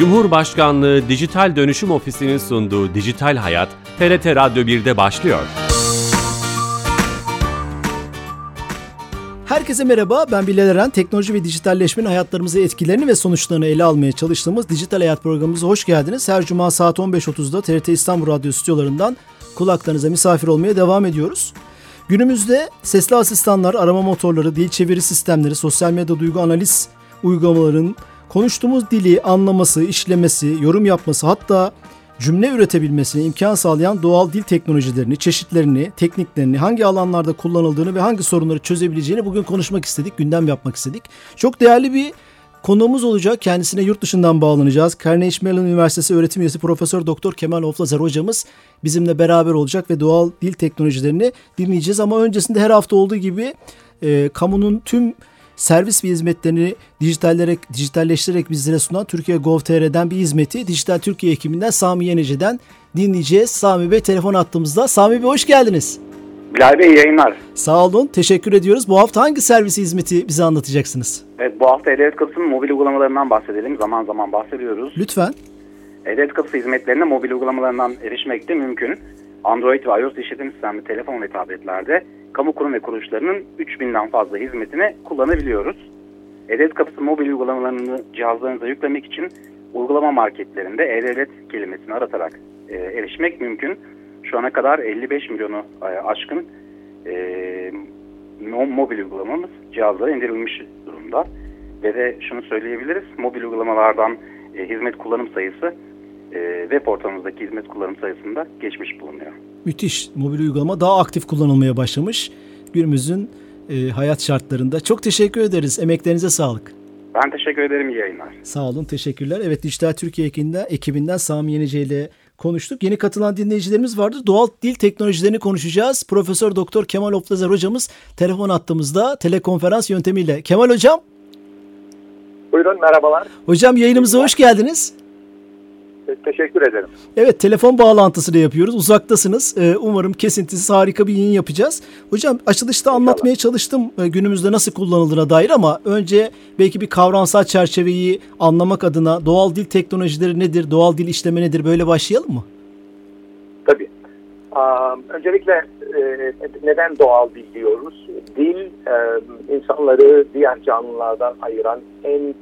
Cumhurbaşkanlığı Dijital Dönüşüm Ofisi'nin sunduğu Dijital Hayat, TRT Radyo 1'de başlıyor. Herkese merhaba, ben Bilal Eren. Teknoloji ve dijitalleşmenin hayatlarımıza etkilerini ve sonuçlarını ele almaya çalıştığımız Dijital Hayat programımıza hoş geldiniz. Her cuma saat 15.30'da TRT İstanbul Radyo stüdyolarından kulaklarınıza misafir olmaya devam ediyoruz. Günümüzde sesli asistanlar, arama motorları, dil çeviri sistemleri, sosyal medya duygu analiz uygulamaların konuştuğumuz dili anlaması, işlemesi, yorum yapması hatta cümle üretebilmesine imkan sağlayan doğal dil teknolojilerini, çeşitlerini, tekniklerini, hangi alanlarda kullanıldığını ve hangi sorunları çözebileceğini bugün konuşmak istedik, gündem yapmak istedik. Çok değerli bir konuğumuz olacak. Kendisine yurt dışından bağlanacağız. Carnegie Mellon Üniversitesi öğretim üyesi Profesör Doktor Kemal Oflazer hocamız bizimle beraber olacak ve doğal dil teknolojilerini dinleyeceğiz. Ama öncesinde her hafta olduğu gibi e, kamunun tüm servis ve hizmetlerini dijitallerek, dijitalleştirerek bizlere sunan Türkiye Gov.tr'den bir hizmeti Dijital Türkiye ekibinden Sami Yenece'den dinleyeceğiz. Sami Bey telefon attığımızda. Sami Bey hoş geldiniz. Bilal Bey yayınlar. Sağ olun. Teşekkür ediyoruz. Bu hafta hangi servis hizmeti bize anlatacaksınız? Evet bu hafta E-Devlet Kapısı'nın mobil uygulamalarından bahsedelim. Zaman zaman bahsediyoruz. Lütfen. E-Devlet Kapısı hizmetlerine mobil uygulamalarından erişmek de mümkün. Android ve iOS işletim sistemli telefon ve tabletlerde kamu kurum ve kuruluşlarının 3000'den fazla hizmetini kullanabiliyoruz. E-Devlet Kapısı mobil uygulamalarını cihazlarınıza yüklemek için uygulama marketlerinde E-Devlet kelimesini aratarak e, erişmek mümkün. Şu ana kadar 55 milyonu e, aşkın e, mobil uygulamamız cihazlara indirilmiş durumda. Ve de şunu söyleyebiliriz, mobil uygulamalardan e, hizmet kullanım sayısı e, web ortamımızdaki hizmet kullanım sayısında geçmiş bulunuyor. Müthiş. Mobil uygulama daha aktif kullanılmaya başlamış günümüzün e, hayat şartlarında. Çok teşekkür ederiz. Emeklerinize sağlık. Ben teşekkür ederim. İyi yayınlar. Sağ olun. Teşekkürler. Evet Dijital Türkiye ekibinden, ekibinden Sami Yenice ile konuştuk. Yeni katılan dinleyicilerimiz vardı. Doğal dil teknolojilerini konuşacağız. Profesör Doktor Kemal Oflazer hocamız telefon attığımızda telekonferans yöntemiyle. Kemal hocam. Buyurun merhabalar. Hocam yayınımıza hoş geldiniz. Teşekkür ederim. Evet telefon bağlantısını yapıyoruz. Uzaktasınız. Ee, umarım kesintisiz harika bir yayın yapacağız. Hocam açılışta İnşallah. anlatmaya çalıştım e, günümüzde nasıl kullanıldığına dair ama önce belki bir kavramsal çerçeveyi anlamak adına doğal dil teknolojileri nedir, doğal dil işleme nedir böyle başlayalım mı? Tabii. öncelikle e, neden doğal dil diyoruz? Dil e, insanları diğer canlılardan ayıran en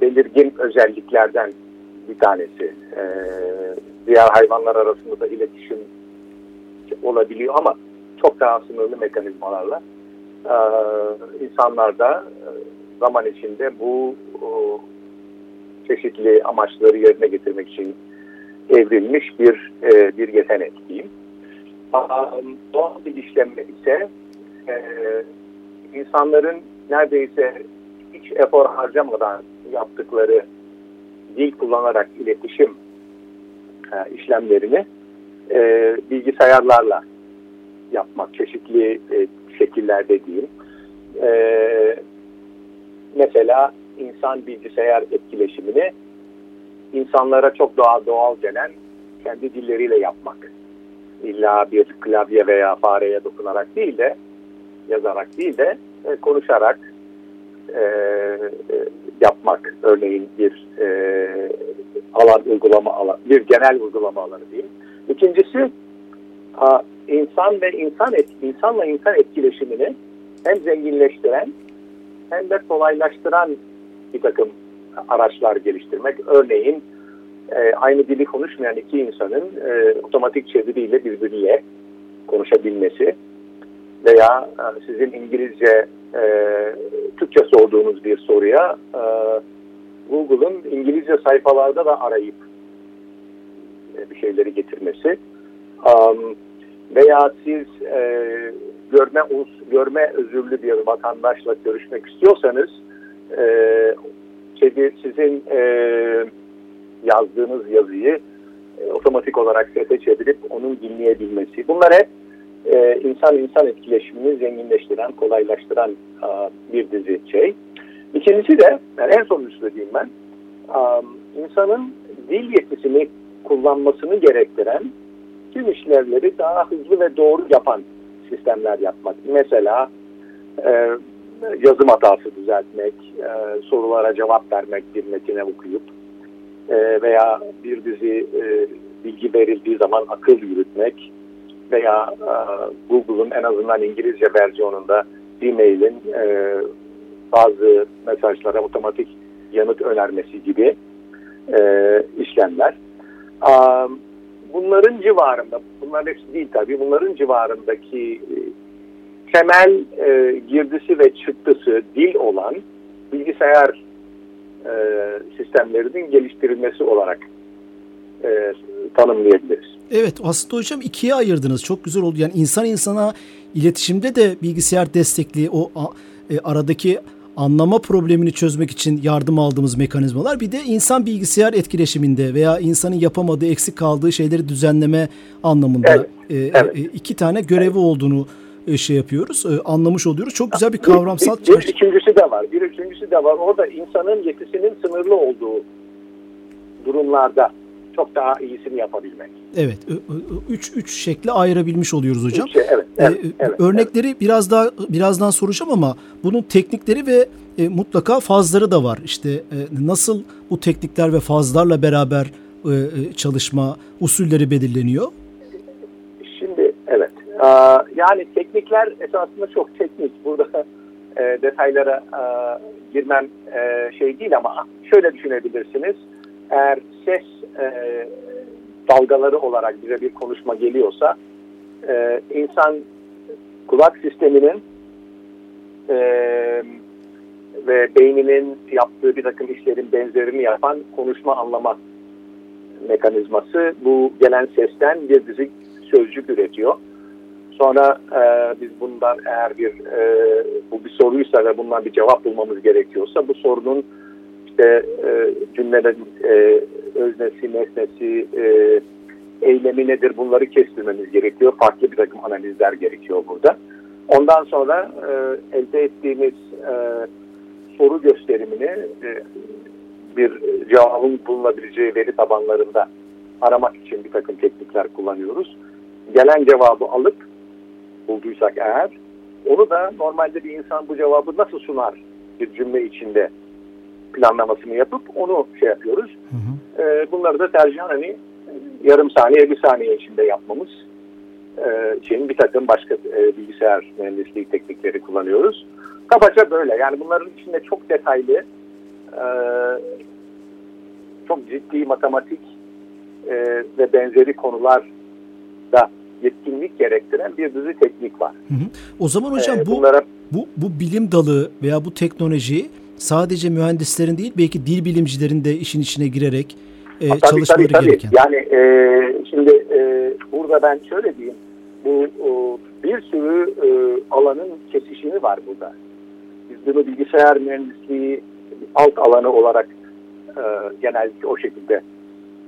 belirgin özelliklerden bir tanesi. E, diğer hayvanlar arasında da iletişim olabiliyor ama çok daha sınırlı mekanizmalarla e, da e, zaman içinde bu o, çeşitli amaçları yerine getirmek için evrilmiş bir e, bir yetenek diyeyim. Doğal bir işlem ise e, insanların neredeyse hiç efor harcamadan yaptıkları dil kullanarak iletişim e, işlemlerini e, bilgisayarlarla yapmak çeşitli e, şekillerde diyeyim. E, mesela insan bilgisayar etkileşimini insanlara çok doğal doğal gelen kendi dilleriyle yapmak. İlla bir klavye veya fareye dokunarak değil de yazarak değil de e, konuşarak e, e, yapmak örneğin bir e, alan uygulama alan bir genel uygulama alanı diyeyim. İkincisi a, insan ve insan et, insanla insan etkileşimini hem zenginleştiren hem de kolaylaştıran bir takım araçlar geliştirmek. Örneğin e, aynı dili konuşmayan iki insanın e, otomatik çeviriyle birbiriyle konuşabilmesi veya e, sizin İngilizce e, Türkçe sorduğunuz bir soruya e, Google'ın İngilizce sayfalarda da arayıp e, bir şeyleri getirmesi um, veya siz e, görme görme özürlü bir vatandaşla görüşmek istiyorsanız e, sizin e, yazdığınız yazıyı e, otomatik olarak sese çevirip onun dinleyebilmesi. Bunlar hep e, insan insan etkileşimini zenginleştiren, kolaylaştıran e, bir dizi şey. İkincisi de yani en sonuncusu söyleyeyim ben e, insanın dil yetisini kullanmasını gerektiren tüm işlevleri daha hızlı ve doğru yapan sistemler yapmak. Mesela e, yazım hatası düzeltmek, e, sorulara cevap vermek bir metine okuyup e, veya bir dizi e, bilgi verildiği zaman akıl yürütmek veya e, Google'un en azından İngilizce versiyonunda e-mail'in e, bazı mesajlara otomatik yanıt önermesi gibi e, işlemler. E, bunların civarında, bunlar hepsi değil tabii, bunların civarındaki e, temel e, girdisi ve çıktısı dil olan bilgisayar e, sistemlerinin geliştirilmesi olarak e, tanımlayabiliriz. Evet aslında hocam ikiye ayırdınız. Çok güzel oldu. Yani insan insana iletişimde de bilgisayar destekli o e, aradaki anlama problemini çözmek için yardım aldığımız mekanizmalar. Bir de insan bilgisayar etkileşiminde veya insanın yapamadığı, eksik kaldığı şeyleri düzenleme anlamında evet, e, evet. E, iki tane görevi olduğunu e, şey yapıyoruz, e, anlamış oluyoruz. Çok güzel bir kavramsal... Bir, bir, bir üçüncüsü de var. Bir üçüncüsü de var. Orada insanın yetisinin sınırlı olduğu durumlarda çok daha iyisini yapabilmek. Evet. Üç, üç şekle ayırabilmiş oluyoruz hocam. Üç, evet, evet, ee, evet, örnekleri evet. biraz daha birazdan soracağım ama bunun teknikleri ve e, mutlaka fazları da var. İşte e, nasıl bu teknikler ve fazlarla beraber e, e çalışma usulleri belirleniyor? Şimdi evet. Ee, yani teknikler esasında çok teknik. Burada e, detaylara e, girmem e, şey değil ama şöyle düşünebilirsiniz. Eğer ses e, dalgaları olarak bize bir konuşma geliyorsa e, insan kulak sisteminin e, ve beyninin yaptığı bir takım işlerin benzerini yapan konuşma anlama mekanizması bu gelen sesten bir dizi sözcük üretiyor. Sonra e, biz bundan eğer bir e, bu bir soruysa ve bundan bir cevap bulmamız gerekiyorsa bu sorunun işte e, cümlelerin e, öznesi, nesnesi, e, eylemi nedir bunları kestirmemiz gerekiyor. Farklı bir takım analizler gerekiyor burada. Ondan sonra e, elde ettiğimiz e, soru gösterimini e, bir cevabın bulunabileceği veri tabanlarında aramak için bir takım teknikler kullanıyoruz. Gelen cevabı alıp bulduysak eğer onu da normalde bir insan bu cevabı nasıl sunar bir cümle içinde planlamasını yapıp onu şey yapıyoruz. Hı hı. E, bunları da tercihen hani yarım saniye bir saniye içinde yapmamız e, için bir takım başka e, bilgisayar mühendisliği teknikleri kullanıyoruz. Kabaca böyle yani bunların içinde çok detaylı e, çok ciddi matematik e, ve benzeri konular da yetkinlik gerektiren bir dizi teknik var. Hı hı. O zaman hocam ee, bu, bunlara... bu bu bilim dalı veya bu teknoloji sadece mühendislerin değil belki dil bilimcilerin de işin içine girerek e, tabii, çalışmaları tabii, tabii. gereken. Yani e, şimdi e, burada ben şöyle diyeyim. Bu o, bir sürü e, alanın kesişimi var burada. Biz bunu bilgisayar mühendisliği alt alanı olarak e, genellikle o şekilde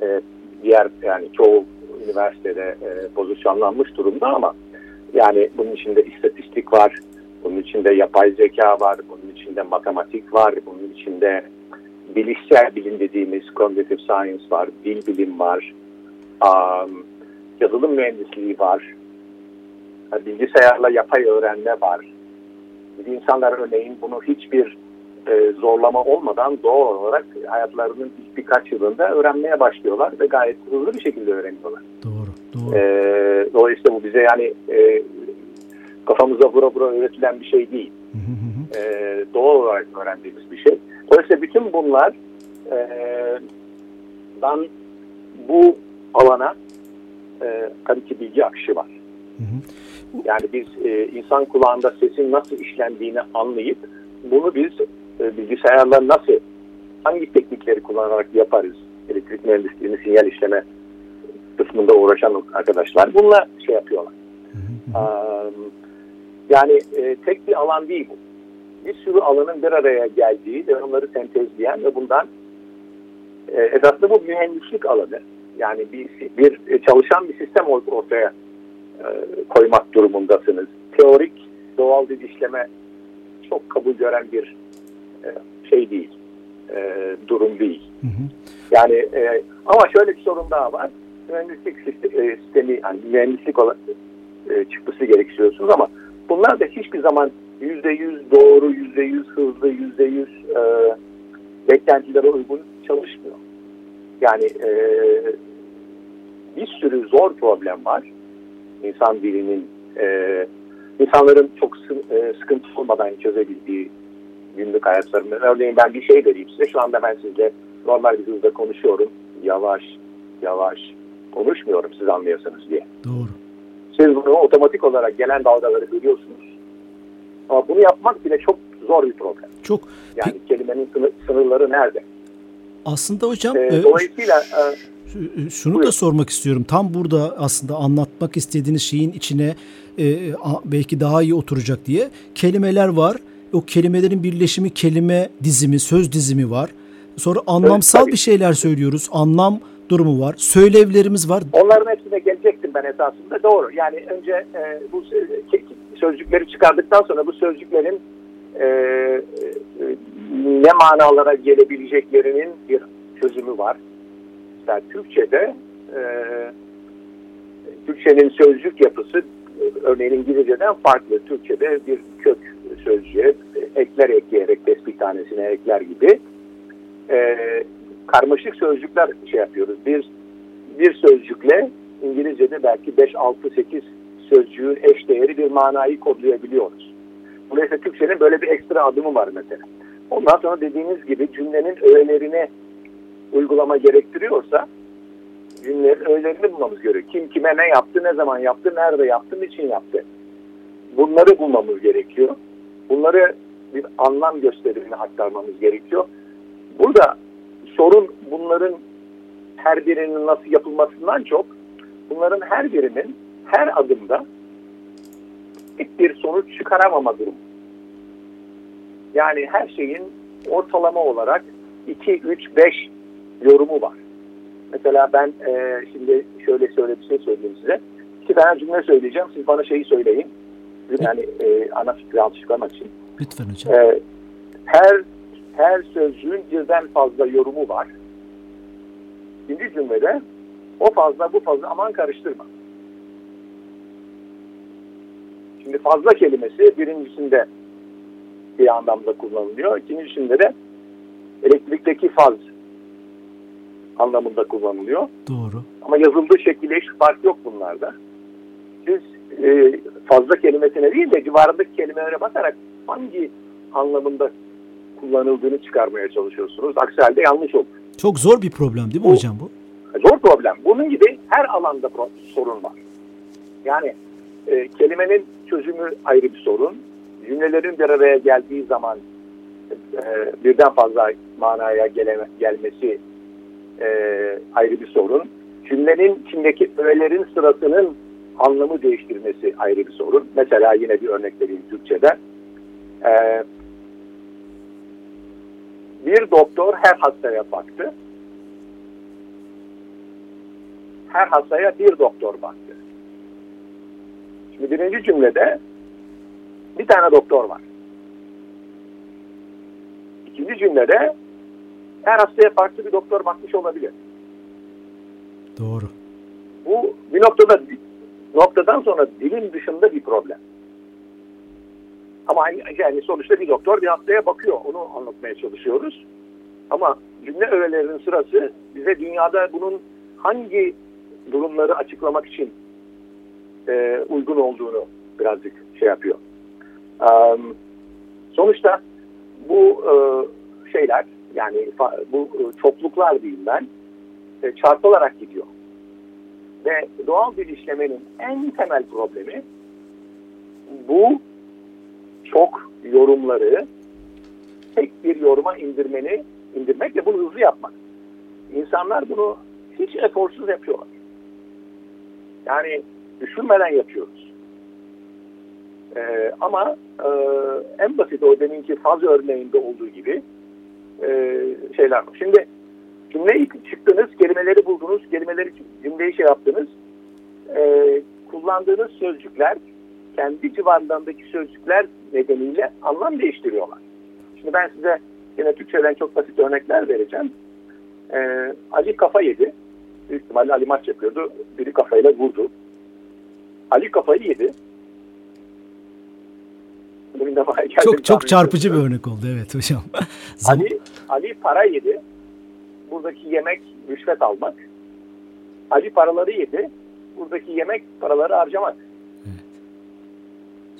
e, diğer yani çoğu üniversitede e, pozisyonlanmış durumda ama yani bunun içinde istatistik var, bunun içinde yapay zeka var, bunun içinde matematik var, bunun içinde bilişsel bilim dediğimiz cognitive science var, dil bilim var, um, yazılım mühendisliği var, bilgisayarla yapay öğrenme var. İnsanlar örneğin bunu hiçbir e, zorlama olmadan doğal olarak hayatlarının ilk birkaç yılında öğrenmeye başlıyorlar ve gayet hızlı bir şekilde öğreniyorlar. Doğru, doğru. E, dolayısıyla bu bize yani e, kafamıza vura vura öğretilen bir şey değil. e, doğal olarak öğrendiğimiz bir şey. Dolayısıyla bütün bunlar e, dan bu alana e, tabii ki bilgi akışı var. Yani biz e, insan kulağında sesin nasıl işlendiğini anlayıp bunu biz e, bilgisayarla nasıl hangi teknikleri kullanarak yaparız? Elektrik mühendisliğini sinyal işleme kısmında uğraşan arkadaşlar bununla şey yapıyorlar. Hı hı. Yani e, tek bir alan değil bu. Bir sürü alanın bir araya geldiği ve onları sentezleyen ve bundan e, esasında bu mühendislik alanı. Yani bir, bir çalışan bir sistem ortaya e, koymak durumundasınız. Teorik doğal bir işleme çok kabul gören bir e, şey değil, e, durum değil. Hı hı. Yani e, ama şöyle bir sorun daha var. Mühendislik e, sistemi, yani mühendislik olan, e, çıktısı gerektiriyorsunuz ama bunlar da hiçbir zaman yüzde yüz doğru, yüzde yüz hızlı, yüzde yüz e, beklentilere uygun çalışmıyor. Yani e, bir sürü zor problem var. İnsan dilinin e, insanların çok e, sıkıntı olmadan çözebildiği günlük hayatlarında. Örneğin ben bir şey vereyim size. Şu anda ben sizle normal bir hızda konuşuyorum. Yavaş, yavaş konuşmuyorum siz anlayasınız diye. Doğru. Siz bunu otomatik olarak gelen dalgaları görüyorsunuz. Ama bunu yapmak bile çok zor bir problem. Çok. Yani kelimenin sınırları nerede? Aslında hocam... Ee, dolayısıyla... E, şunu buyurun. da sormak istiyorum. Tam burada aslında anlatmak istediğiniz şeyin içine e, belki daha iyi oturacak diye kelimeler var. O kelimelerin birleşimi, kelime dizimi, söz dizimi var. Sonra anlamsal evet, bir şeyler söylüyoruz. Anlam durumu var. Söylevlerimiz var. Onların hepsine gelecektim ben esasında. Doğru. Yani önce e, bu sözcükleri çıkardıktan sonra bu sözcüklerin e, e, ne manalara gelebileceklerinin bir çözümü var. Mesela Türkçe'de e, Türkçenin sözcük yapısı örneğin İngilizce'den farklı. Türkçe'de bir kök sözcüğe ekler ekleyerek tespit tanesine ekler gibi e, karmaşık sözcükler şey yapıyoruz. Bir bir sözcükle İngilizce'de belki 5, 6, 8 sözcüğün eş değeri bir manayı kodlayabiliyoruz. Dolayısıyla Türkçenin böyle bir ekstra adımı var mesela. Ondan sonra dediğiniz gibi cümlenin öğelerine uygulama gerektiriyorsa cümlelerin öğelerini bulmamız gerekiyor. Kim kime ne yaptı, ne zaman yaptı, nerede yaptı, niçin yaptı. Bunları bulmamız gerekiyor. Bunları bir anlam gösterimine aktarmamız gerekiyor. Burada sorun bunların her birinin nasıl yapılmasından çok bunların her birinin her adımda bir sonuç çıkaramama durumu. Yani her şeyin ortalama olarak 2, 3, 5 yorumu var. Mesela ben e, şimdi şöyle şöyle bir şey söyleyeyim size. İki tane cümle söyleyeceğim. Siz bana şeyi söyleyin. Yani e, ana fikri alıştırmak için. Lütfen hocam. E, her her sözcüğün birden fazla yorumu var. İkinci cümlede o fazla bu fazla aman karıştırma. Şimdi fazla kelimesi birincisinde bir anlamda kullanılıyor. İkincisinde de elektrikteki faz anlamında kullanılıyor. Doğru. Ama yazıldığı şekilde hiç fark yok bunlarda. Siz e, fazla kelimesine değil de civarındaki kelimelere bakarak hangi anlamında kullanıldığını çıkarmaya çalışıyorsunuz. Aksi halde yanlış olur. Çok zor bir problem değil mi bu, hocam bu? Zor problem. Bunun gibi her alanda sorun var. Yani e, kelimenin çözümü ayrı bir sorun. Cümlelerin bir araya geldiği zaman e, birden fazla manaya geleme, gelmesi e, ayrı bir sorun. Cümlenin içindeki öğelerin sırasının anlamı değiştirmesi ayrı bir sorun. Mesela yine bir örnek vereyim Türkçe'den. E, bir doktor her hastaya baktı. Her hastaya bir doktor baktı. Şimdi birinci cümlede bir tane doktor var. İkinci cümlede her hastaya farklı bir doktor bakmış olabilir. Doğru. Bu bir noktada noktadan sonra dilin dışında bir problem. Ama yani sonuçta bir doktor bir hastaya bakıyor. Onu anlatmaya çalışıyoruz. Ama cümle öğelerinin sırası bize dünyada bunun hangi durumları açıklamak için e, uygun olduğunu birazcık şey yapıyor. Um, sonuçta bu e, şeyler yani bu çokluklar diyeyim ben e, çarpılarak gidiyor. Ve doğal bir işlemenin en temel problemi bu çok yorumları tek bir yoruma indirmeni indirmek ve bunu hızlı yapmak. İnsanlar bunu hiç eforsuz yapıyorlar. Yani düşünmeden yapıyoruz. Ee, ama e, en basit o deminki faz örneğinde olduğu gibi e, şeyler var. Şimdi cümleyi çıktınız, kelimeleri buldunuz, kelimeleri cümleyi şey yaptınız. E, kullandığınız sözcükler kendi civarlarındaki sözcükler nedeniyle anlam değiştiriyorlar. Şimdi ben size yine Türkçeden çok basit örnekler vereceğim. Ee, Ali kafa yedi. Büyük ihtimalle Ali maç yapıyordu. Biri kafayla vurdu. Ali kafayı yedi. Çok çok çarpıcı bir örnek oldu evet hocam. Ali Ali para yedi. Buradaki yemek rüşvet almak. Ali paraları yedi. Buradaki yemek paraları harcamak.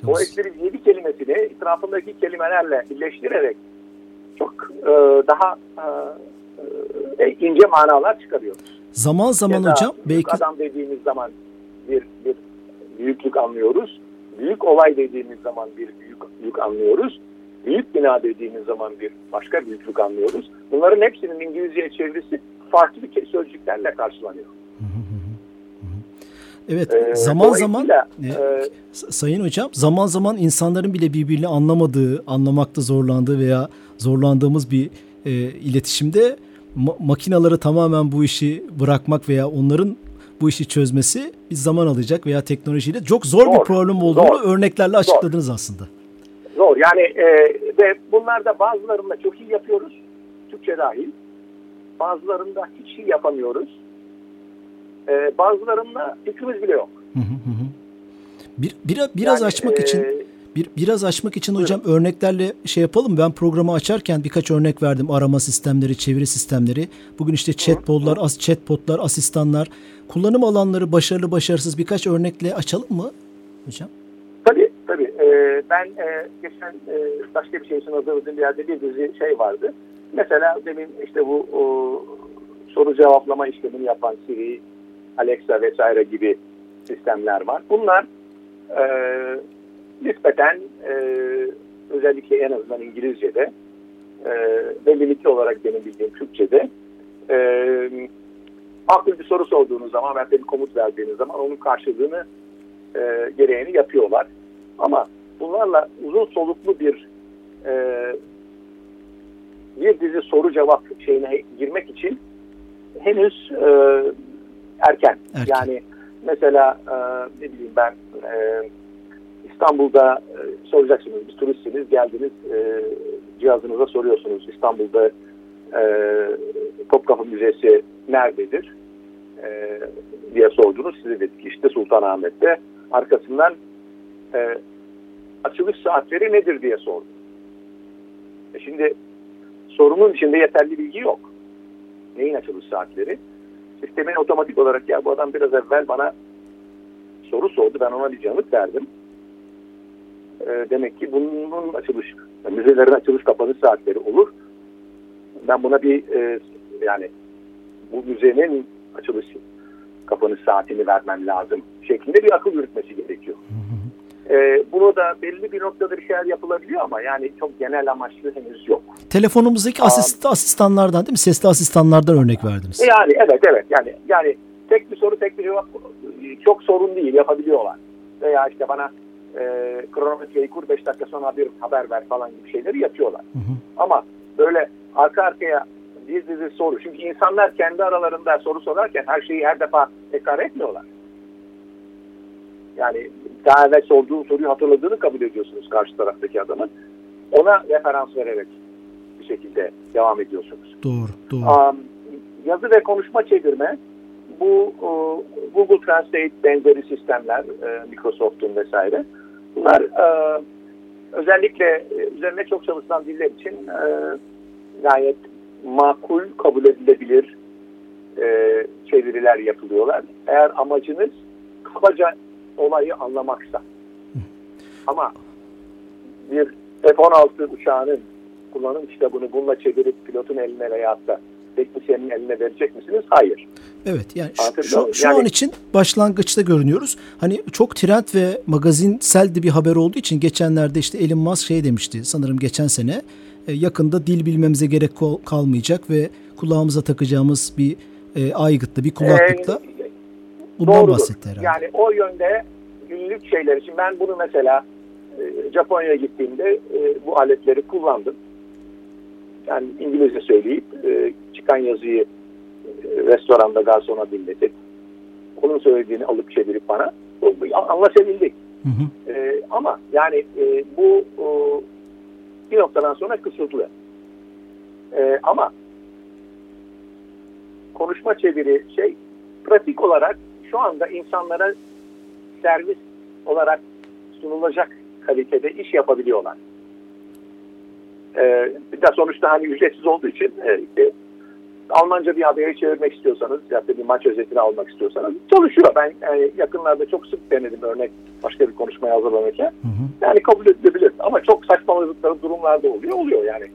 Çok O espriz yedi kelimesini etrafındaki kelimelerle birleştirerek çok e, daha e, e, ince manalar çıkarıyoruz. Zaman zaman Ya da hocam büyük belki adam dediğimiz zaman bir, bir büyüklük anlıyoruz. Büyük olay dediğimiz zaman bir büyük büyük anlıyoruz. Büyük bina dediğimiz zaman bir başka büyüklük anlıyoruz. Bunların hepsinin İngilizceye çevirisi farklı bir sözcüklerle karşılanıyor. Evet Ee, zaman zaman e, e, Sayın hocam zaman zaman insanların bile birbirini anlamadığı, anlamakta zorlandığı veya zorlandığımız bir e, iletişimde ma- makinaları tamamen bu işi bırakmak veya onların bu işi çözmesi bir zaman alacak veya teknolojiyle çok zor, bir Zor, problem olduğunu zor, örneklerle açıkladınız aslında. Zor. Yani e, ve bunlarda bazılarında çok iyi yapıyoruz. Türkçe dahil. Bazılarında hiç iyi yapamıyoruz. E, bazılarında fikrimiz bile yok. Hı hı hı hı. Bir, biraz Yani, açmak e, için bir biraz açmak için hocam örneklerle şey yapalım. Ben programı açarken birkaç örnek verdim. Arama sistemleri, çeviri sistemleri. Bugün işte chatbotlar, as chatbotlar, asistanlar, kullanım alanları başarılı başarısız birkaç örnekle açalım mı hocam? Tabii tabii. E, ben e, geçen e, başka bir şey için hazırladığım bir yerde bir dizi şey vardı. Mesela demin işte bu o, soru cevaplama işlemini yapan Siri, Alexa vesaire gibi sistemler var. Bunlar e, nispeten e, özellikle en azından İngilizce'de e, ve limitli olarak benim bildiğim Türkçe'de e, akıl bir soru sorduğunuz zaman veya bir komut verdiğiniz zaman onun karşılığını e, gereğini yapıyorlar. Ama bunlarla uzun soluklu bir e, bir dizi soru cevap şeyine girmek için henüz e, erken. Erken. Yani mesela e, ne bileyim ben e, İstanbul'da e, soracaksınız bir turistsiniz geldiniz e, cihazınıza soruyorsunuz İstanbul'da e, Topkapı Müzesi nerededir e, diye sordunuz. Size dedik ki işte Sultanahmet'te arkasından e, açılış saatleri nedir diye sordu. E şimdi sorunun içinde yeterli bilgi yok. Neyin açılış saatleri? Sistemin otomatik olarak ya bu adam biraz evvel bana soru sordu. Ben ona bir yanıt verdim. E, demek ki bunun açılış, müzelerin açılış kapanış saatleri olur. Ben buna bir e, yani bu müzenin açılış kapanış saatini vermem lazım şeklinde bir akıl yürütmesi gerekiyor. E, bunu da belli bir noktada bir şeyler yapılabiliyor ama yani çok genel amaçlı henüz yok. Telefonumuzdaki asist, asistanlardan değil mi? Sesli asistanlardan örnek verdiniz. E Yani evet evet yani yani tek bir soru tek bir cevap çok sorun değil yapabiliyorlar. Veya işte bana e, kronometreyi kur 5 dakika sonra bir haber ver falan gibi şeyleri yapıyorlar. Hı hı. Ama böyle arka arkaya bir dizi soru. Çünkü insanlar kendi aralarında soru sorarken her şeyi her defa tekrar etmiyorlar. Yani daha evvel sorduğun soruyu hatırladığını kabul ediyorsunuz karşı taraftaki adamın. Ona referans vererek bir şekilde devam ediyorsunuz. Doğru, doğru. Um, yazı ve konuşma çevirme bu o, Google Translate benzeri sistemler e, Microsoft'un vesaire bunlar e, özellikle üzerine çok çalışılan diller için e, gayet makul kabul edilebilir e, çeviriler yapılıyorlar. Eğer amacınız kabaca olayı anlamaksa ama bir F-16 uçağının kullanım kitabını bununla çevirip pilotun eline veyahut da teknisyenin eline verecek misiniz? Hayır. Evet yani şu, şu, şu Yani- an için başlangıçta görünüyoruz. Hani çok trend ve magazinsel de bir haber olduğu için geçenlerde işte Elon Musk şey demişti sanırım geçen sene e, yakında dil bilmemize gerek kalmayacak ve kulağımıza takacağımız bir e, aygıtla bir kulaklıkla Ee, bundan Doğrudur. bahsetti herhalde. Yani o yönde günlük şeyler için ben bunu mesela e, Japonya'ya gittiğimde e, bu aletleri kullandım. Yani İngilizce söyleyip e, çıkan yazıyı e, restoranda garsona dinletip onun söylediğini alıp çevirip bana anlaşabildik. Hı hı. E, ama yani e, bu o, bir noktadan sonra kısıtlı. E, ama konuşma çeviri şey pratik olarak şu anda insanlara servis olarak sunulacak kalitede iş yapabiliyorlar. Ee, bir de sonuçta hani ücretsiz olduğu için e, Almanca bir haberi çevirmek istiyorsanız ya da bir maç özetini almak istiyorsanız çalışıyor. Ben yani yakınlarda çok sık denedim örnek başka bir konuşmaya hazırlanırken. Hı hı. Yani kabul edilebilir ama çok saçmaladıkları durumlarda oluyor. Oluyor yani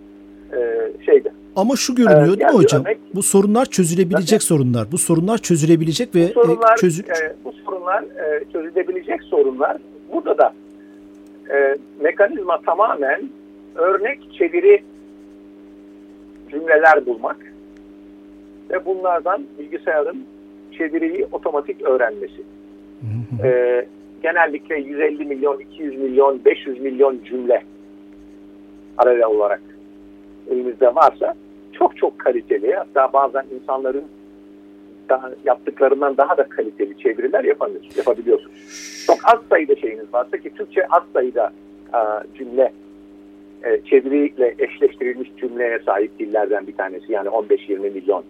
e, şeyde. Ama şu görünüyor evet, değil mi hocam? Örnek, bu sorunlar çözülebilecek nasıl? sorunlar. Bu sorunlar çözülebilecek ve bu sorunlar, e, çözü... e, bu sorunlar e, çözülebilecek sorunlar. Burada da e, mekanizma tamamen örnek çeviri cümleler bulmak ve bunlardan bilgisayarın çeviriyi otomatik öğrenmesi. ee, genellikle 150 milyon, 200 milyon, 500 milyon cümle paralel olarak elimizde varsa çok çok kaliteli hatta bazen insanların daha, yaptıklarından daha da kaliteli çeviriler yapabiliyorsunuz. yapabiliyorsunuz. Çok az sayıda şeyiniz varsa ki Türkçe az sayıda a, cümle e, çeviriyle eşleştirilmiş cümleye sahip dillerden bir tanesi. Yani 15-20 milyon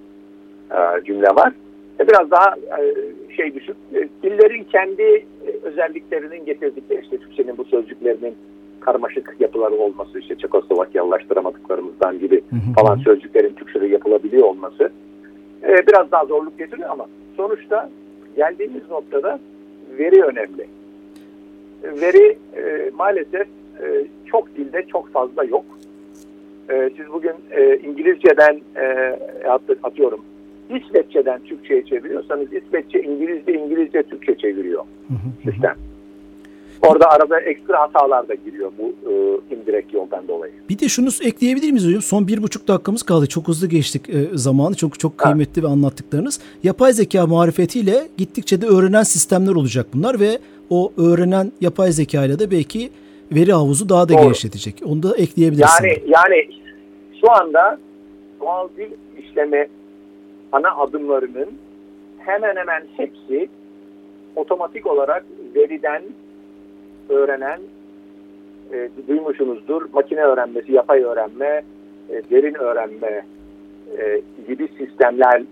e, cümle var. E, biraz daha e, şey düşük. E, dillerin kendi e, özelliklerinin getirdikleri işte Türkçenin bu sözcüklerinin karmaşık yapıları olması işte Çekoslovakyalılaştıramadıklarımızdan gibi falan sözcüklerin Türkçe'de yapılabiliyor olması e, biraz daha zorluk getiriyor ama sonuçta geldiğimiz noktada veri önemli. Veri e, maalesef e, çok dilde çok fazla yok. E, siz bugün e, İngilizceden e, atıyorum İsveççeden Türkçe'ye çeviriyorsanız İsveççe İngilizce İngilizce Türkçe çeviriyor sistem. Orada arada ekstra hatalar da giriyor bu e, indirekt yoldan dolayı. Bir de şunu ekleyebilir miyiz hocam? Son bir buçuk dakikamız kaldı. Çok hızlı geçtik e, zamanı. Çok çok kıymetli ha. ve anlattıklarınız. Yapay zeka marifetiyle gittikçe de öğrenen sistemler olacak bunlar ve o öğrenen yapay zeka ile de belki veri havuzu daha da Doğru. genişletecek. Onu da ekleyebilirsin. Yani yani şu anda doğal dil işleme ana adımlarının hemen hemen hepsi otomatik olarak veriden öğrenen e, duymuşsunuzdur. Makine öğrenmesi, yapay öğrenme, e, derin öğrenme e, gibi sistemler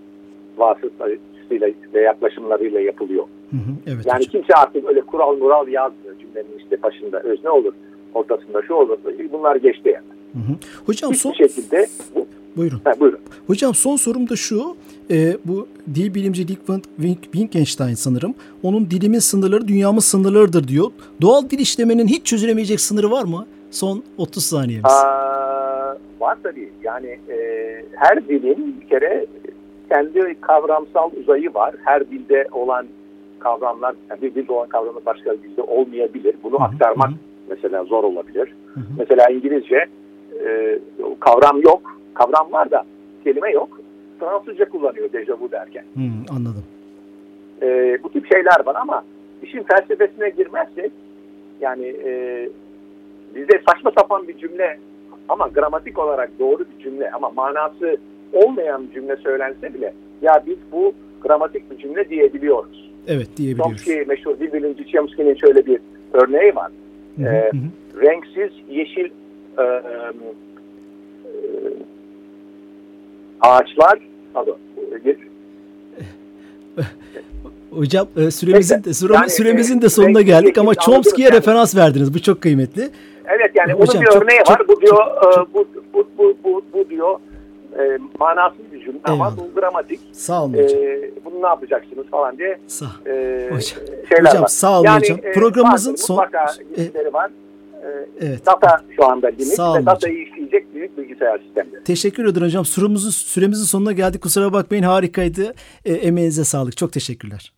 vasıtasıyla ve yaklaşımlarıyla yapılıyor. Hı hı, evet, yani hocam. kimse artık öyle kural mural yazmıyor cümlenin işte başında özne olur, ortasında şu olur. Bunlar geçti yani. Hı hı. Hocam Hiçbir son... şekilde bu, Buyurun. Ha, buyurun. Hocam son sorum da şu. E, bu dil bilimci Dick Wittgenstein sanırım. Onun dilimin sınırları dünyamın sınırlarıdır diyor. Doğal dil işlemenin hiç çözülemeyecek sınırı var mı? Son 30 saniyemiz. Aa, var tabii. Yani e, her dilin bir kere kendi kavramsal uzayı var. Her dilde olan kavramlar, yani bir dilde olan kavramlar başka bir dilde olmayabilir. Bunu Hı-hı. aktarmak Hı-hı. mesela zor olabilir. Hı-hı. Mesela İngilizce e, kavram yok kavram var da kelime yok. Fransızca kullanıyor dejavu derken. Hmm, anladım. Ee, bu tip şeyler var ama işin felsefesine girmezsek yani e, bizde saçma sapan bir cümle ama gramatik olarak doğru bir cümle ama manası olmayan cümle söylense bile ya biz bu gramatik bir cümle diyebiliyoruz. Evet diyebiliyoruz. Chomsky meşhur dil bilimci Chomsky'nin şöyle bir örneği var. Hı hı, ee, hı. Renksiz yeşil e, e, ağaçlar pardon, Hocam e, süremizin de sürem, yani, süremizin de sonuna geldik ama Chomsky'ye referans verdiniz. Bu çok kıymetli. Evet yani Hocam, onun bir çok, örneği çok, var. Bu diyor çok, çok, bu, bu, bu, bu, bu diyor e, manasız bir cümle ama bu gramatik. Sağ olun hocam. E, bunu ne yapacaksınız falan diye sağ. E, hocam. şeyler hocam, var. Sağ olun yani, hocam. Programımızın son... Mutlaka e, var. Evet. Data şu anda limit Sağ ve datayı işleyecek bilgisayar sistemleri. Teşekkür ederim hocam. Süremizin, süremizin sonuna geldik. Kusura bakmayın harikaydı. E, emeğinize sağlık. Çok teşekkürler.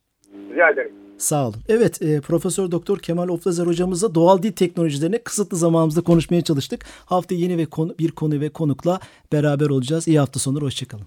Rica ederim. Sağ olun. Evet, e, Profesör Doktor Kemal Oflazer hocamızla doğal dil teknolojilerine kısıtlı zamanımızda konuşmaya çalıştık. Hafta yeni ve konu, bir konu ve konukla beraber olacağız. İyi hafta sonları, hoşçakalın.